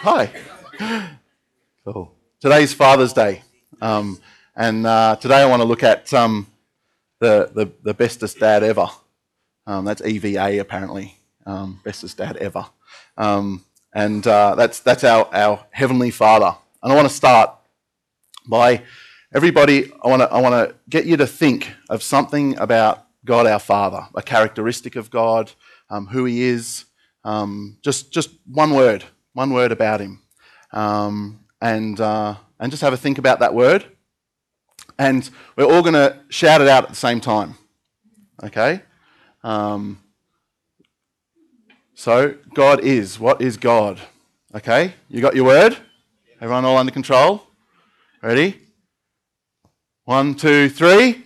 Hi. Cool. Today's Father's Day. Um, and uh, today I want to look at um, the, the, the bestest dad ever. Um, that's EVA, apparently. Um, bestest dad ever. Um, and uh, that's, that's our, our Heavenly Father. And I want to start by everybody, I want to I want to get you to think of something about God our Father, a characteristic of God, um, who He is, just, just one word, one word about Him. Um, and, uh, and just have a think about that word. And we're all going to shout it out at the same time. Okay? Um, so, God is. What is God? Okay? You got your word? Everyone all under control? Ready? One, two, three.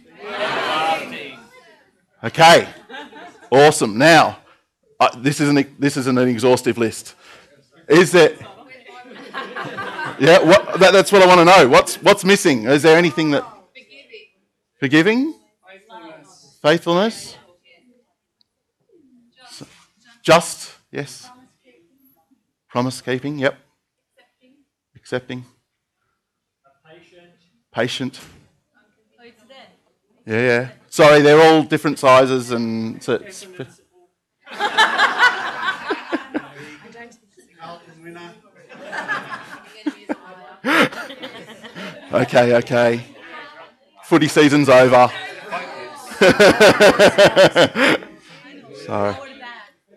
Okay. Awesome. Now, uh, this, isn't, this isn't an exhaustive list. Is there. Yeah, what, that, that's what I want to know. What's, what's missing? Is there anything that. Forgiving? Faithfulness. Just, yes. Promise keeping, yep. Accepting. Patient. Patient. Yeah, yeah. Sorry, they're all different sizes and. So okay, okay. Footy season's over. so,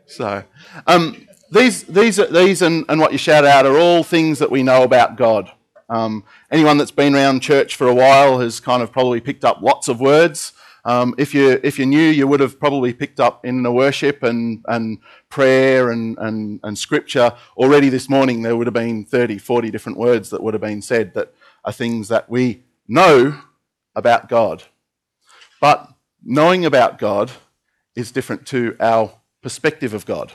so um, these, these, these and, and what you shout out are all things that we know about God. Um, anyone that's been around church for a while has kind of probably picked up lots of words. Um, if, you, if you're new, you would have probably picked up in the worship and, and prayer and, and, and scripture. Already this morning, there would have been 30, 40 different words that would have been said that are things that we know about God. But knowing about God is different to our perspective of God.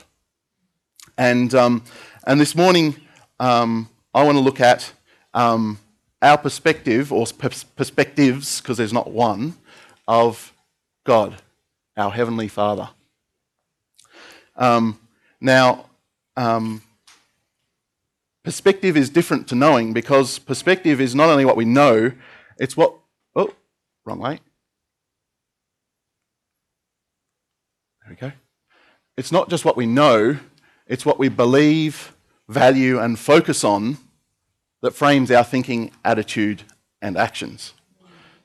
And, um, and this morning, um, I want to look at um, our perspective, or perspectives, because there's not one, of God, our Heavenly Father. Um, now, um, perspective is different to knowing because perspective is not only what we know, it's what. Oh, wrong way. There we go. It's not just what we know, it's what we believe, value, and focus on that frames our thinking, attitude, and actions.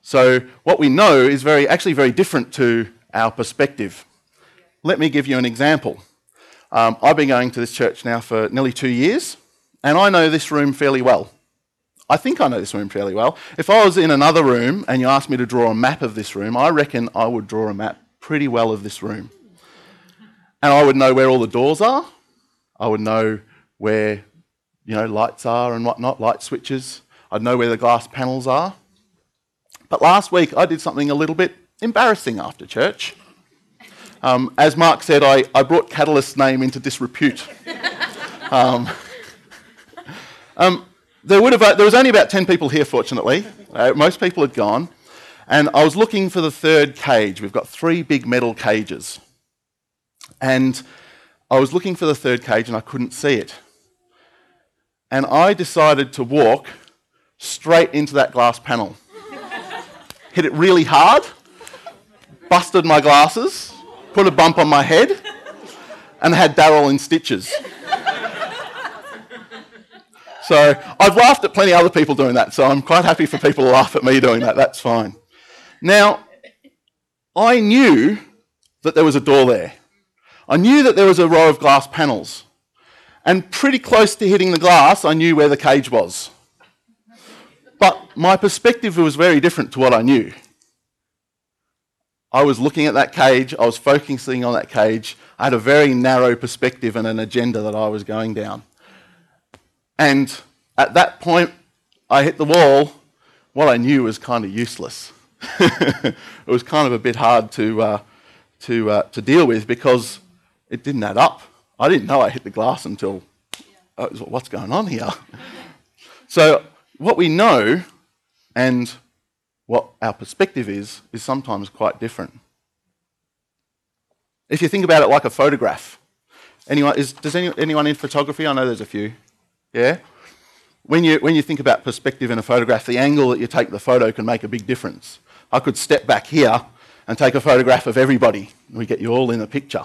So what we know is very, actually very different to our perspective. Let me give you an example. Um, I've been going to this church now for nearly two years, and I know this room fairly well. I think I know this room fairly well. If I was in another room and you asked me to draw a map of this room, I reckon I would draw a map pretty well of this room. And I would know where all the doors are. I would know where, you know, lights are and whatnot, light switches. I'd know where the glass panels are. But last week I did something a little bit embarrassing after church. Um, as Mark said, I, I brought Catalyst's name into disrepute. Um, um, there, would have, uh, there was only about 10 people here, fortunately. Uh, most people had gone. And I was looking for the third cage. We've got three big metal cages. And I was looking for the third cage and I couldn't see it. And I decided to walk straight into that glass panel hit it really hard, busted my glasses, put a bump on my head, and had Daryl in stitches. So I've laughed at plenty of other people doing that, so I'm quite happy for people to laugh at me doing that. That's fine. Now, I knew that there was a door there. I knew that there was a row of glass panels. And pretty close to hitting the glass, I knew where the cage was. But my perspective was very different to what I knew. I was looking at that cage, I was focusing on that cage. I had a very narrow perspective and an agenda that I was going down. And at that point, I hit the wall. What I knew was kind of useless. it was kind of a bit hard to, uh, to, uh, to deal with because it didn't add up. I didn't know I hit the glass until, oh, what's going on here? so what we know and what our perspective is, is sometimes quite different. If you think about it like a photograph, anyone, is, does any, anyone in photography? I know there's a few. Yeah? When you, when you think about perspective in a photograph, the angle that you take the photo can make a big difference. I could step back here and take a photograph of everybody. And we get you all in the picture.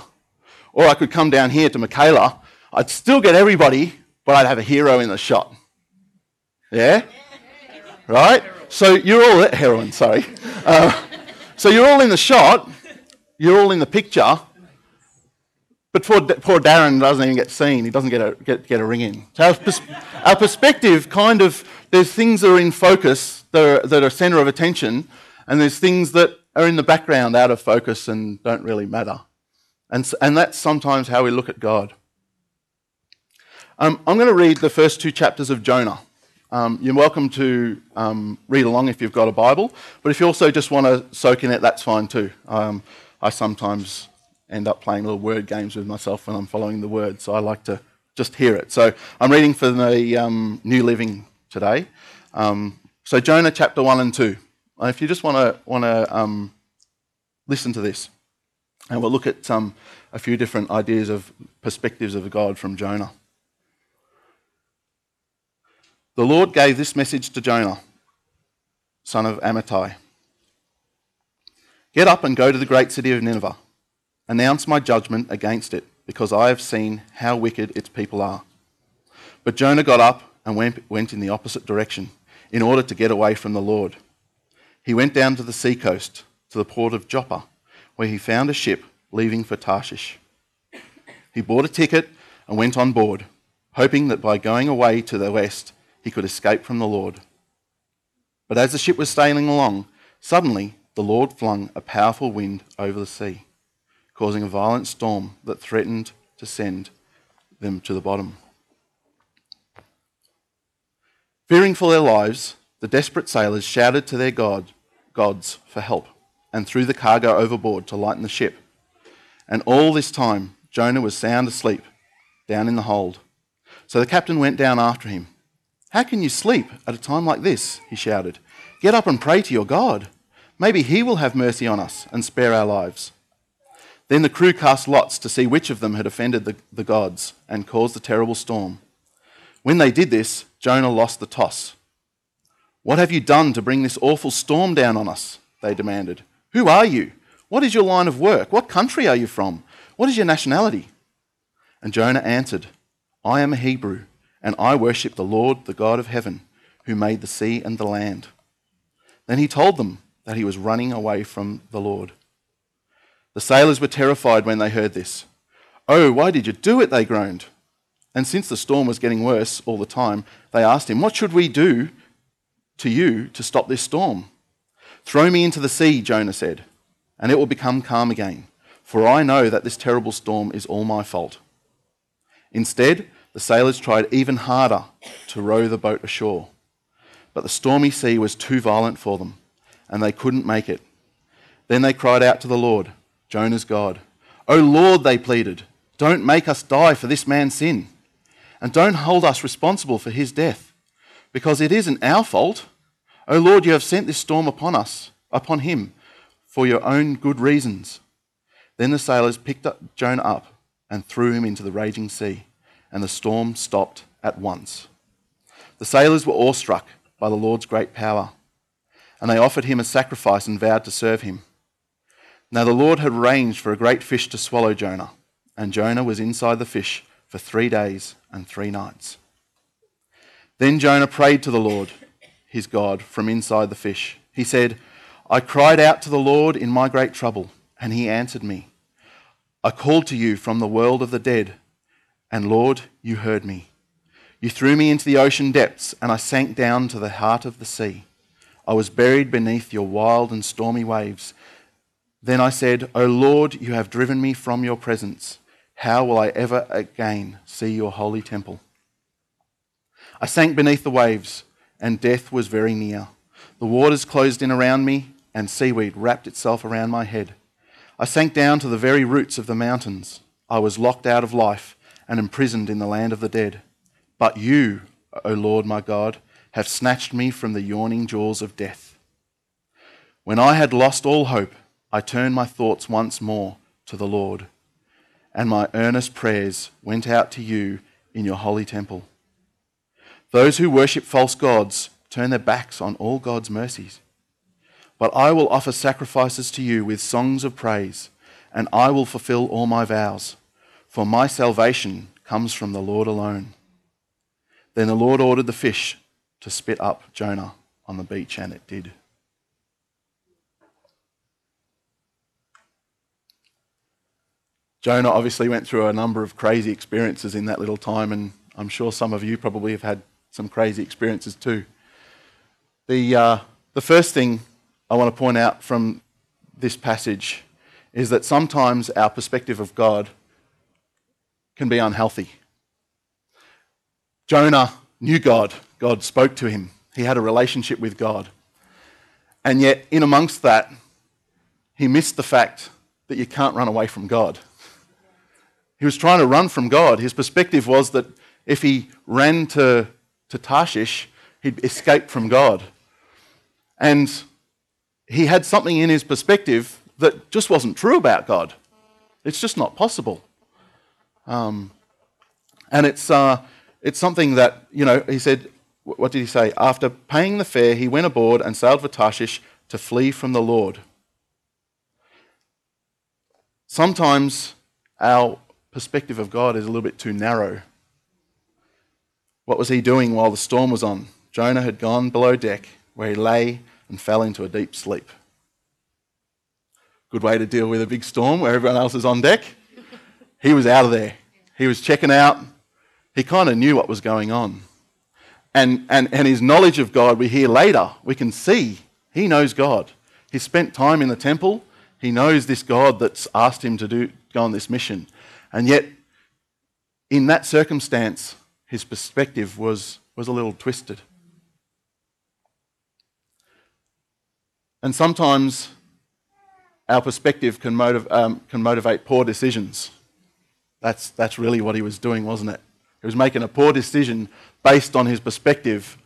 Or I could come down here to Michaela. I'd still get everybody, but I'd have a hero in the shot. Yeah? Right? So you're all heroine, sorry. Uh, so you're all in the shot, you're all in the picture, but poor, poor Darren doesn't even get seen. He doesn't get a, get, get a ring in. So our, pers- our perspective kind of, there's things that are in focus that are, that are centre of attention, and there's things that are in the background out of focus and don't really matter. And, and that's sometimes how we look at God. Um, I'm going to read the first two chapters of Jonah. Um, you're welcome to um, read along if you've got a Bible, but if you also just want to soak in it, that's fine too. Um, I sometimes end up playing little word games with myself when I'm following the word, so I like to just hear it. So I'm reading for the um, New Living today. Um, so Jonah chapter 1 and 2. If you just want to want to um, listen to this, and we'll look at um, a few different ideas of perspectives of God from Jonah. The Lord gave this message to Jonah, son of Amittai Get up and go to the great city of Nineveh. Announce my judgment against it, because I have seen how wicked its people are. But Jonah got up and went, in the opposite direction in order to get away from the Lord. He went down to the seacoast, to the port of Joppa, where he found a ship leaving for Tarshish. He bought a ticket and went on board, hoping that by going away to the west he could escape from the Lord. But as the ship was sailing along, suddenly the Lord flung a powerful wind over the sea, causing a violent storm that threatened to send them to the bottom. Fearing for their lives, the desperate sailors shouted to their god, gods for help and threw the cargo overboard to lighten the ship. And all this time, Jonah was sound asleep down in the hold. So the captain went down after him. How can you sleep at a time like this? He shouted. Get up and pray to your God. Maybe he will have mercy on us and spare our lives. Then the crew cast lots to see which of them had offended the, the gods and caused the terrible storm. When they did this, Jonah lost the toss. What have you done to bring this awful storm down on us? They demanded. Who are you? What is your line of work? What country are you from? What is your nationality? And Jonah answered, I am a Hebrew, and I worship the Lord, the God of heaven, who made the sea and the land. Then he told them that he was running away from the Lord. The sailors were terrified when they heard this. Oh, why did you do it? They groaned. And since the storm was getting worse all the time, they asked him, What should we do to you to stop this storm? Throw me into the sea, Jonah said, and it will become calm again, for I know that this terrible storm is all my fault. Instead, the sailors tried even harder to row the boat ashore, but the stormy sea was too violent for them, and they couldn't make it. Then they cried out to the Lord, Jonah's God. O Lord, they pleaded, don't make us die for this man's sin, and don't hold us responsible for his death, because it isn't our fault. O Lord, you have sent this storm upon us, upon him, for your own good reasons. Then the sailors picked up Jonah up and threw him into the raging sea, and the storm stopped at once. The sailors were awestruck by the Lord's great power, and they offered him a sacrifice and vowed to serve him. Now the Lord had arranged for a great fish to swallow Jonah, and Jonah was inside the fish for three days and three nights. Then Jonah prayed to the Lord his God from inside the fish. He said, I cried out to the Lord in my great trouble, and he answered me. I called to you from the world of the dead, and Lord, you heard me. You threw me into the ocean depths, and I sank down to the heart of the sea. I was buried beneath your wild and stormy waves. Then I said, O Lord, you have driven me from your presence. How will I ever again see your holy temple? I sank beneath the waves and death was very near. The waters closed in around me, and seaweed wrapped itself around my head. I sank down to the very roots of the mountains. I was locked out of life and imprisoned in the land of the dead. But you, O Lord my God, have snatched me from the yawning jaws of death. When I had lost all hope, I turned my thoughts once more to the Lord, and my earnest prayers went out to you in your holy temple. Those who worship false gods turn their backs on all God's mercies. But I will offer sacrifices to you with songs of praise, and I will fulfill all my vows, for my salvation comes from the Lord alone. Then the Lord ordered the fish to spit up Jonah on the beach, and it did. Jonah obviously went through a number of crazy experiences in that little time, and I'm sure some of you probably have had some crazy experiences too. The, uh, the first thing I want to point out from this passage is that sometimes our perspective of God can be unhealthy. Jonah knew God, God spoke to him, he had a relationship with God. And yet, in amongst that, he missed the fact that you can't run away from God. He was trying to run from God. His perspective was that if he ran to, to Tarshish, he'd escape from God. And he had something in his perspective that just wasn't true about God. It's just not possible. Um, and it's, uh, it's something that, you know, he said, what did he say? After paying the fare, he went aboard and sailed for Tarshish to flee from the Lord. Sometimes our perspective of God is a little bit too narrow. What was he doing while the storm was on? Jonah had gone below deck where he lay and fell into a deep sleep. Good way to deal with a big storm where everyone else is on deck. He was out of there. He was checking out. He kind of knew what was going on. And, and, and his knowledge of God, we hear later, we can see he knows God. He spent time in the temple. He knows this God that's asked him to do, go on this mission. And yet, in that circumstance, his perspective was, was a little twisted. And sometimes our perspective can, motiv- um, can motivate poor decisions. That's, that's really what he was doing, wasn't it? He was making a poor decision based on his perspective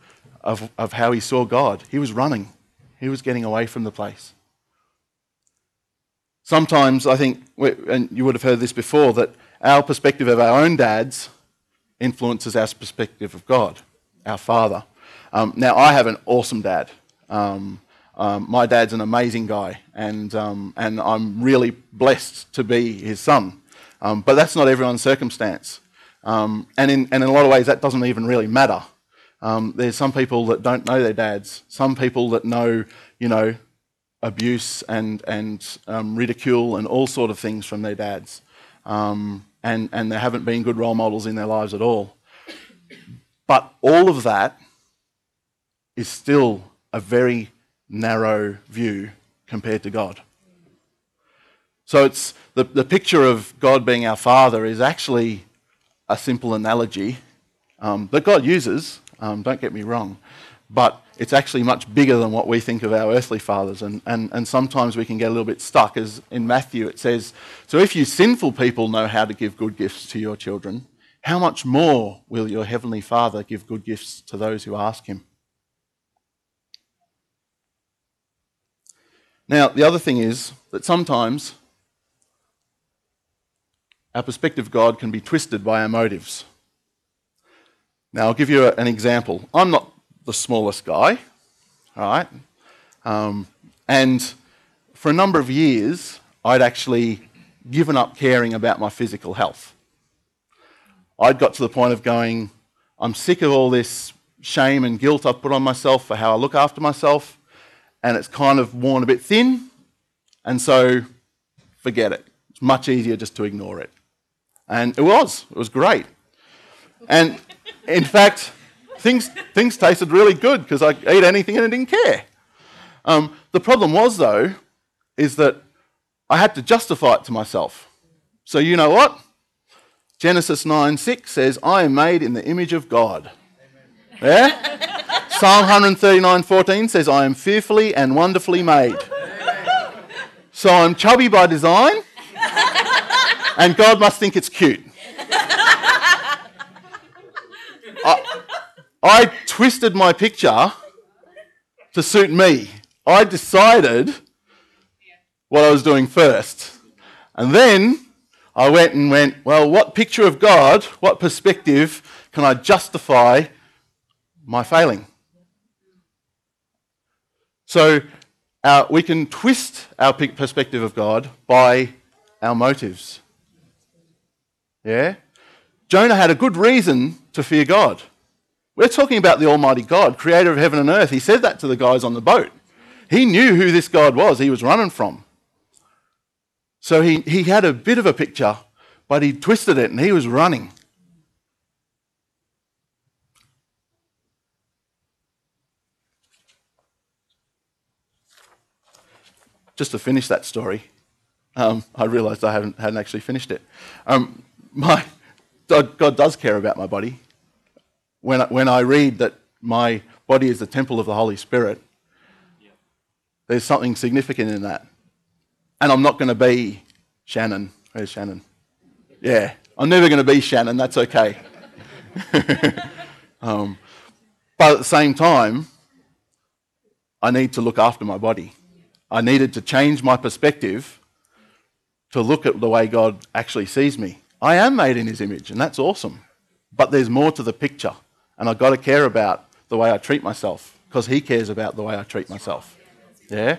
of, of how he saw God. He was running, he was getting away from the place. Sometimes I think, and you would have heard this before, that our perspective of our own dads influences our perspective of God, our Father. Um, now, I have an awesome dad. Um, um, my dad's an amazing guy, and, um, and I'm really blessed to be his son. Um, but that's not everyone's circumstance. Um, and, in, and in a lot of ways, that doesn't even really matter. there's some people that don't know their dads, some people that know, you know, abuse and, and um, ridicule and all sort of things from their dads. Um, and, and they haven't been good role models in their lives at all. But all of that is still a very narrow view compared to God. So it's the, the picture of God being our Father is actually a simple analogy um, that God uses, um, don't get me wrong, but it's actually much bigger than what we think of our earthly fathers. And, and, and sometimes we can get a little bit stuck. As in Matthew, it says, So if you sinful people know how to give good gifts to your children, how much more will your heavenly Father give good gifts to those who ask him? Now, the other thing is that sometimes our perspective of God can be twisted by our motives. Now, I'll give you an example. I'm not the smallest guy, right? Um, and for a number of years, I'd actually given up caring about my physical health. I'd got to the point of going, I'm sick of all this shame and guilt I've put on myself for how I look after myself, and it's kind of worn a bit thin, and so forget it. It's much easier just to ignore it. And it was, it was great. And in fact, things, things tasted really good because I ate anything and I didn't care. Um, the problem was, though, is that I had to justify it to myself. So, you know what? Genesis 9 6 says, I am made in the image of God. Yeah? Psalm 139 14 says, I am fearfully and wonderfully made. So I'm chubby by design, and God must think it's cute. I twisted my picture to suit me. I decided what I was doing first. And then I went and went, well, what picture of God, what perspective can I justify my failing. So our, we can twist our perspective of God by our motives. Yeah? Jonah had a good reason to fear God. We're talking about the Almighty God, creator of heaven and earth. He said that to the guys on the boat. He knew who this God was he was running from. So he, he had a bit of a picture, but he twisted it and he was running. Just to finish that story, um, I realised I haven't, hadn't actually finished it. Um, my, God does care about my body. When, when I read that my body is the temple of the Holy Spirit, there's something significant in that. And I'm not going to be Shannon. Where's Shannon? Yeah, I'm never going to be Shannon. That's okay. um, but at the same time, I need to look after my body. I needed to change my perspective to look at the way God actually sees me. I am made in his image, and that's awesome. But there's more to the picture, and I've got to care about the way I treat myself because he cares about the way I treat myself. Yeah?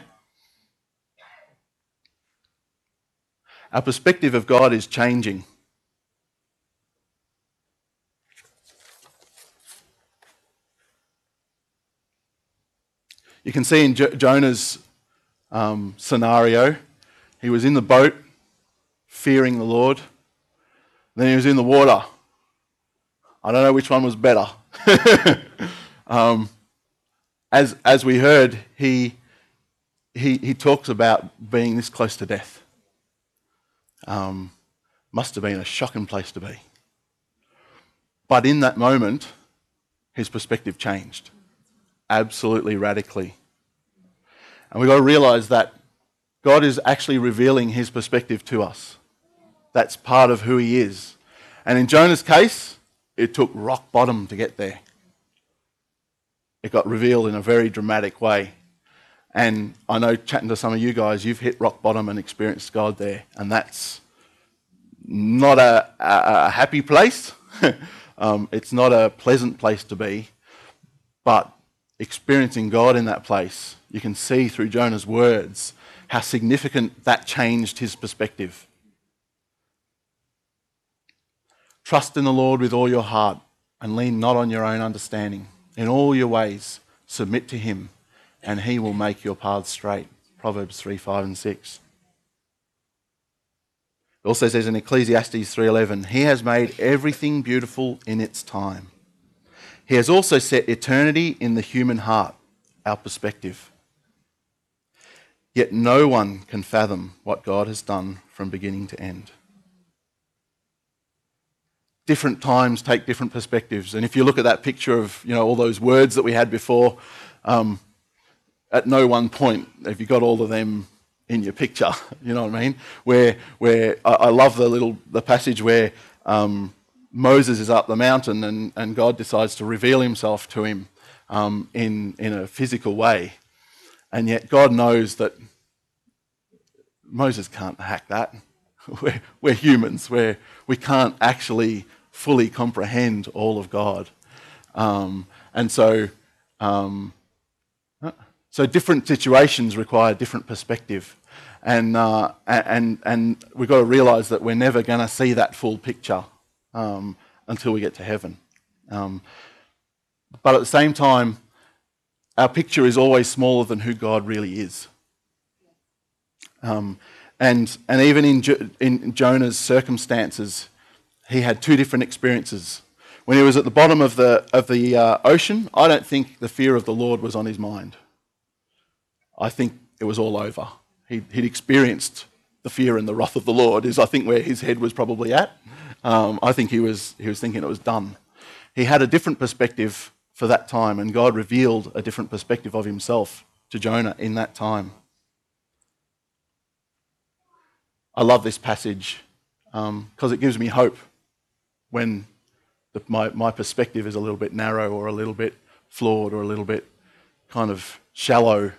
Our perspective of God is changing. You can see in jo- Jonah's um, scenario, he was in the boat, fearing the Lord. Then he was in the water. I don't know which one was better. um, as, as we heard, he, he, he talks about being this close to death. Um, must have been a shocking place to be. But in that moment, his perspective changed absolutely radically. And we've got to realize that God is actually revealing his perspective to us. That's part of who he is. And in Jonah's case, it took rock bottom to get there. It got revealed in a very dramatic way. And I know, chatting to some of you guys, you've hit rock bottom and experienced God there. And that's not a, a, a happy place. um, it's not a pleasant place to be. But experiencing God in that place, you can see through Jonah's words how significant that changed his perspective. Trust in the Lord with all your heart and lean not on your own understanding. In all your ways, submit to him, and he will make your paths straight. Proverbs 3 5 and 6. It also says in Ecclesiastes 3:11, "He has made everything beautiful in its time. He has also set eternity in the human heart, our perspective. Yet no one can fathom what God has done from beginning to end." Different times take different perspectives. And if you look at that picture of you know all those words that we had before, um, at no one point have you got all of them in your picture. You know what I mean? Where where I, I love the little the passage where um, Moses is up the mountain and, and God decides to reveal Himself to him um, in in a physical way, and yet God knows that Moses can't hack that. We're, we're humans. We're, we can't actually fully comprehend all of God. Um, and so, um, so different situations require different perspective. And, uh, and, and we've got to realize that we're never going to see that full picture um, until we get to heaven. Um, but at the same time, our picture is always smaller than who God really is. Um, and, and even in, jo- in Jonah's circumstances, he had two different experiences. When he was at the bottom of the, of the uh, ocean, I don't think the fear of the Lord was on his mind. I think it was all over. He'd, he'd experienced the fear and the wrath of the Lord, is I think where his head was probably at. Um, I think he was, he was thinking it was done. He had a different perspective for that time, and God revealed a different perspective of himself to Jonah in that time. I love this passage because um, it gives me hope when the, my, my perspective is a little bit narrow or a little bit flawed or a little bit kind of shallow.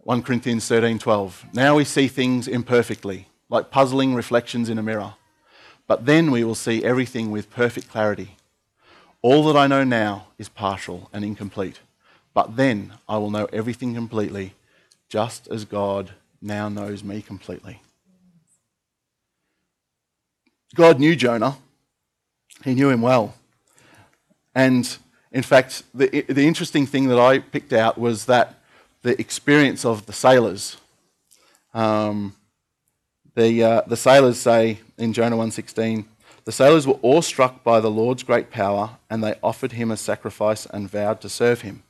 1 Corinthians 13:12. Now we see things imperfectly, like puzzling reflections in a mirror. But then we will see everything with perfect clarity. All that I know now is partial and incomplete, but then I will know everything completely, just as God now knows me completely. God knew Jonah, he knew him well. And in fact, the, the interesting thing that I picked out was that the experience of the sailors. Um, the, uh, the sailors say in Jonah 1.16, the sailors were awestruck by the Lord's great power, and they offered him a sacrifice and vowed to serve him.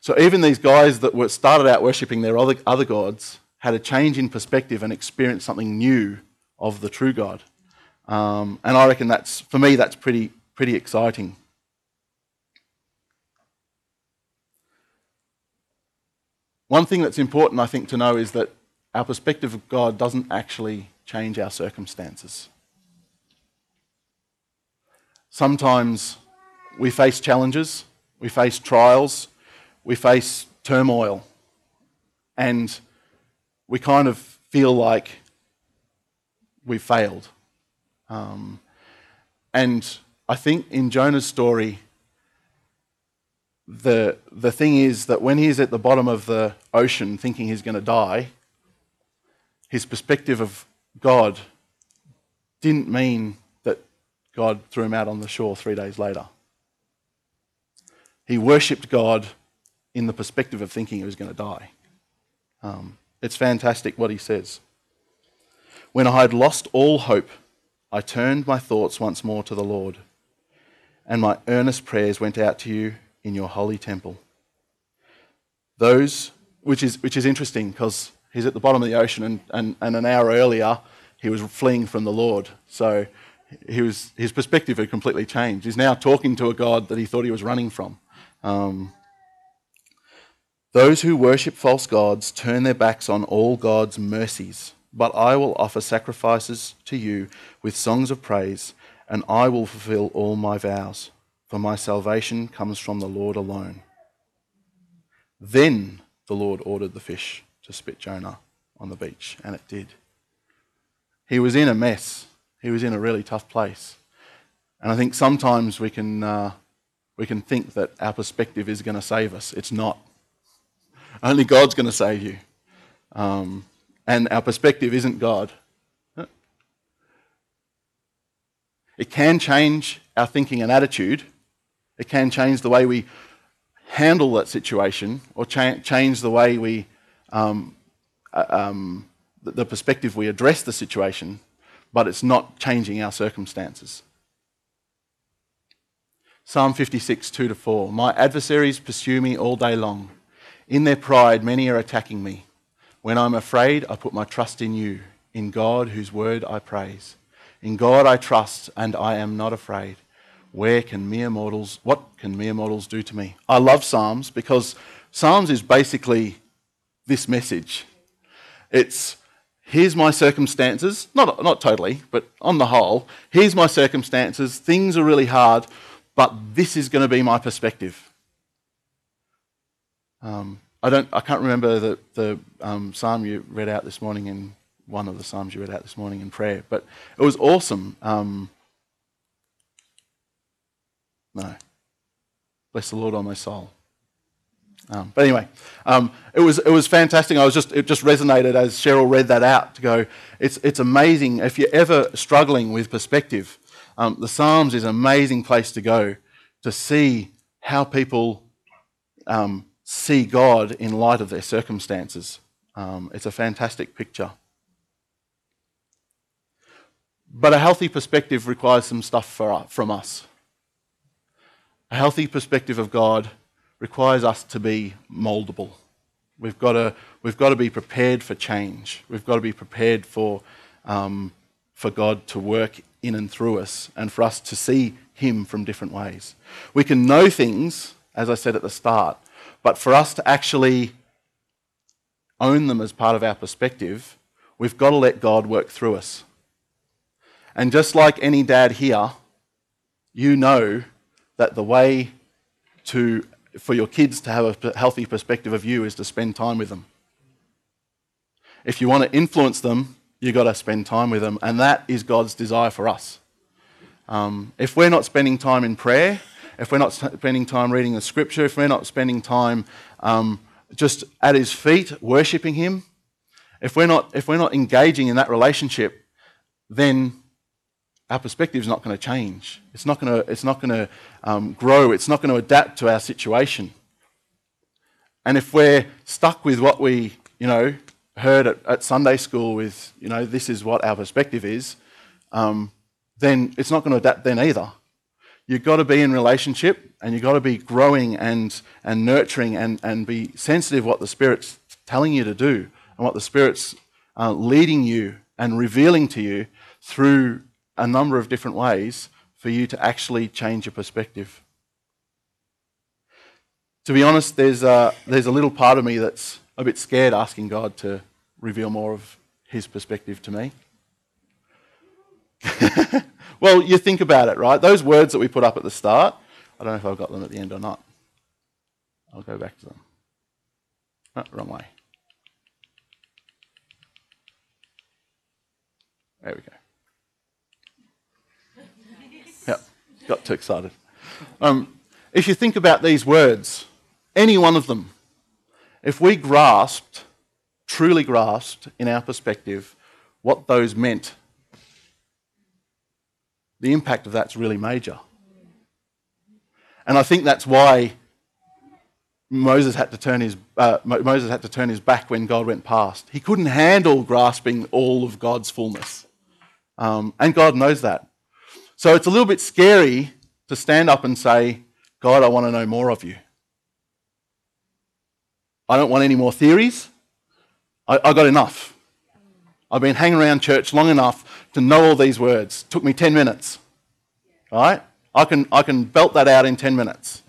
So even these guys that were started out worshipping their other, other gods had a change in perspective and experienced something new of the true God. Um, and I reckon that's, for me, that's pretty, pretty exciting. One thing that's important, I think, to know is that our perspective of God doesn't actually change our circumstances. Sometimes we face challenges, we face trials, we face turmoil, and we kind of feel like we've failed. Um, and I think in Jonah's story, the, the thing is that when he's at the bottom of the ocean thinking he's going to die, his perspective of God didn't mean that God threw him out on the shore three days later. He worshipped God in the perspective of thinking he was going to die. Um, it's fantastic what he says. When I had lost all hope, I turned my thoughts once more to the Lord, and my earnest prayers went out to you in your holy temple. Those, which is, which is interesting because he's at the bottom of the ocean, and, and, and an hour earlier he was fleeing from the Lord. So he was, his perspective had completely changed. He's now talking to a God that he thought he was running from. Um, those who worship false gods turn their backs on all God's mercies, but I will offer sacrifices to you with songs of praise, and I will fulfill all my vows for my salvation comes from the Lord alone. Then the Lord ordered the fish to spit Jonah on the beach, and it did. He was in a mess. He was in a really tough place. And I think sometimes we can, uh, we can think that our perspective is going to save us. It's not. Only God's going to save you. Um, and our perspective isn't God. It can change our thinking and attitude it can change the way we handle that situation or cha- change the way we, um, uh, um, the, perspective we address the situation, but it's not changing our circumstances. Psalm 56, 2 to 4. My adversaries pursue me all day long. In their pride, many are attacking me. When I'm afraid, I put my trust in you, in God, whose word I praise. In God I trust, and I am not afraid. Where can mere mortals, what can mere mortals do to me? I love Psalms because Psalms is basically this message. It's here's my circumstances, not, not totally, but on the whole, here's my circumstances. Things are really hard, but this is going to be my perspective. Um, I, don't, I can't remember the, the um, psalm you read out this morning in one of the psalms you read out this morning in prayer, but it was awesome. Um, no. Bless the Lord on my soul. Um, but anyway, um, it was it was fantastic. I was just it just resonated as Cheryl read that out to go. It's it's amazing if you're ever struggling with perspective. Um, the Psalms is an amazing place to go to see how people um, see God in light of their circumstances. Um, it's a fantastic picture. But a healthy perspective requires some stuff for, from us. A healthy perspective of God requires us to be moldable. We've got to, we've got to be prepared for change. We've got to be prepared for, um, for God to work in and through us and for us to see Him from different ways. We can know things, as I said at the start, but for us to actually own them as part of our perspective, we've got to let God work through us. And just like any dad here, you know that the way to, for your kids to have a healthy perspective of you is to spend time with them. If you want to influence them, you've got to spend time with them, and that is God's desire for us. Um, if we're not spending time in prayer, if we're not spending time reading the scripture, if we're not spending time um, just at his feet, worshipping him, if we're not, if we're not engaging in that relationship, then our perspective is not going to change. It's not going to, it's not going to um, grow. It's not going to adapt to our situation. And if we're stuck with what we, you know, heard at, at Sunday school with, you know, this is what our perspective is, um, then it's not going to adapt then either. You've got to be in relationship and you've got to be growing and, and nurturing and, and be sensitive what the Spirit's telling you to do and what the Spirit's uh, leading you and revealing to you through a number of different ways for you to actually change your perspective. To be honest, there's a, there's a little part of me that's a bit scared asking God to reveal more of His perspective to me. well, you think about it, right? Those words that we put up at the start, I don't know if I've got them at the end or not. I'll go back to them. Oh, wrong way. There we go. Yep, got too excited. Um, if you think about these words, any one of them, if we grasped, truly grasped in our perspective, what those meant, the impact of that's really major. And I think that's why Moses had to turn his uh, Moses had to turn his back when God went past. He couldn't handle grasping all of God's fullness, um, and God knows that. So it's a little bit scary to stand up and say, "God, I want to know more of you." I don't want any more theories. I, I got enough. I've been hanging around church long enough to know all these words. It took me 10 minutes. Right? I can, I can belt that out in 10 minutes.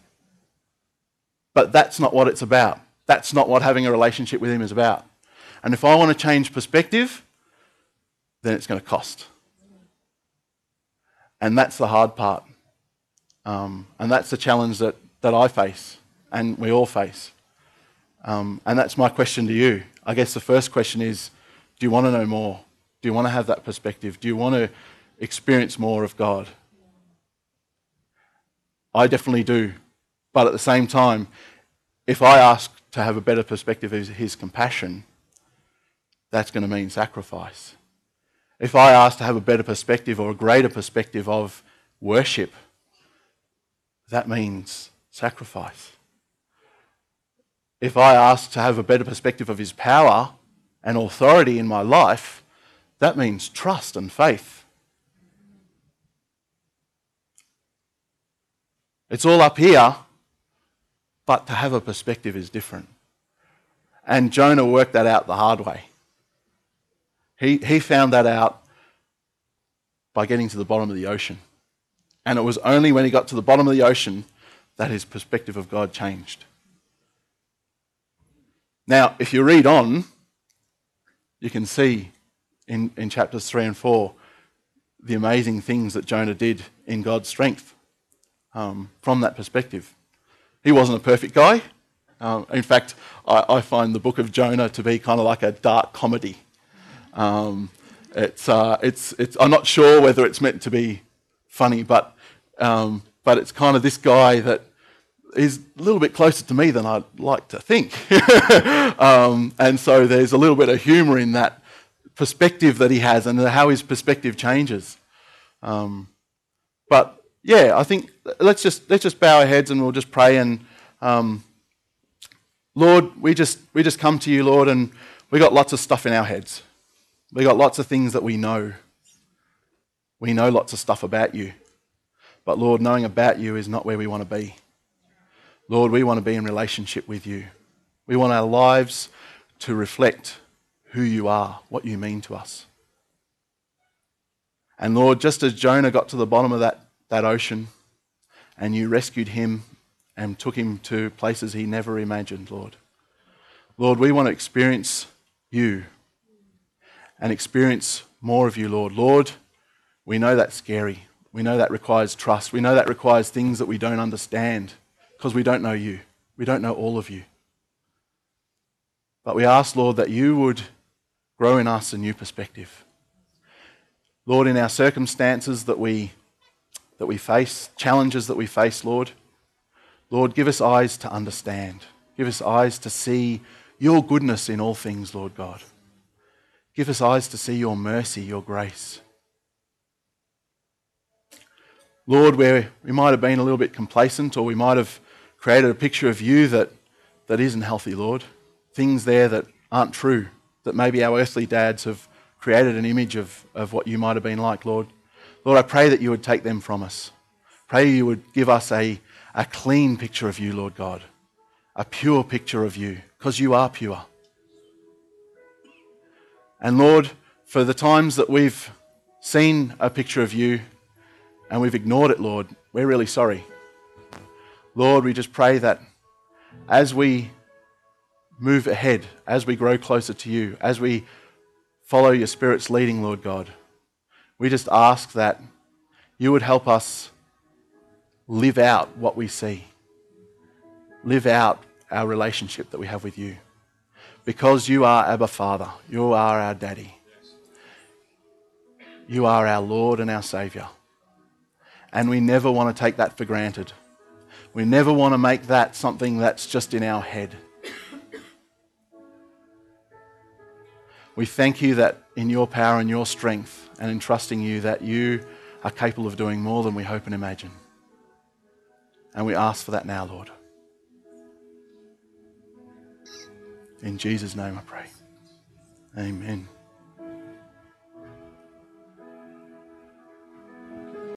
But that's not what it's about. That's not what having a relationship with Him is about. And if I want to change perspective, then it's going to cost. And that's the hard part. Um, and that's the challenge that, that I face and we all face. Um, and that's my question to you. I guess the first question is do you want to know more? Do you want to have that perspective? Do you want to experience more of God? I definitely do. But at the same time, if I ask to have a better perspective of His compassion, that's going to mean sacrifice. If I ask to have a better perspective or a greater perspective of worship, that means sacrifice if I ask to have a better perspective of his power and authority in my life, that means trust and faith. It's all up here, but to have a perspective is different. And Jonah worked that out the hard way. He, he found that out by getting to the bottom of the ocean. And it was only when he got to the bottom of the ocean that his perspective of God changed. Now, if you read on, you can see in, in chapters 3 and 4 the amazing things that Jonah did in God's strength um, from that perspective. He wasn't a perfect guy. Um, in fact, I, I, find the book of Jonah to be kind of like a dark comedy. Um, it's, uh, it's, it's, I'm not sure whether it's meant to be funny, but, um, but it's kind of this guy that is a little bit closer to me than I'd like to think. um, and so there's a little bit of humour in that perspective that he has and how his perspective changes. Um, but yeah, I think let's just let's just bow our heads and we'll just pray and um, Lord, we just we just come to you, Lord, and we got lots of stuff in our heads. We got lots of things that we know. We know lots of stuff about you. But Lord, knowing about you is not where we want to be. Lord, we want to be in relationship with you. We want our lives to reflect who you are, what you mean to us. And Lord, just as Jonah got to the bottom of that, that ocean and you rescued him and took him to places he never imagined, Lord. Lord, we want to experience you and experience more of you, Lord. Lord, we know that's scary. We know that requires trust. We know that requires things that we don't understand because we don't know you. We don't know all of you. But we ask, Lord, that you would grow in us a new perspective. Lord, in our circumstances that we that we face, challenges that we face, Lord. Lord, give us eyes to understand. Give us eyes to see your goodness in all things, Lord God. Give us eyes to see your mercy, your grace. Lord, where we might have been a little bit complacent or we might have created a picture of you that, that isn't healthy, Lord. Things there that aren't true, that maybe our earthly dads have created an image of, of what you might have been like, Lord. Lord, I pray that you would take them from us. Pray you would give us a, a clean picture of you, Lord God, a pure picture of you, because you are pure. And Lord, for the times that we've seen a picture of you and we've ignored it, Lord, we're really sorry. Lord, we just pray that as we move ahead, as we grow closer to you, as we follow your Spirit's leading, Lord God, we just ask that you would help us live out what we see, live out our relationship that we have with you. Because you are Abba Father, you are our Daddy, you are our Lord and our Saviour. And we never want to take that for granted. We never want to make that something that's just in our head. We thank you that in your power and your strength, and in trusting you, that you are capable of doing more than we hope and imagine. And we ask for that now, Lord. In Jesus' name I pray. Amen.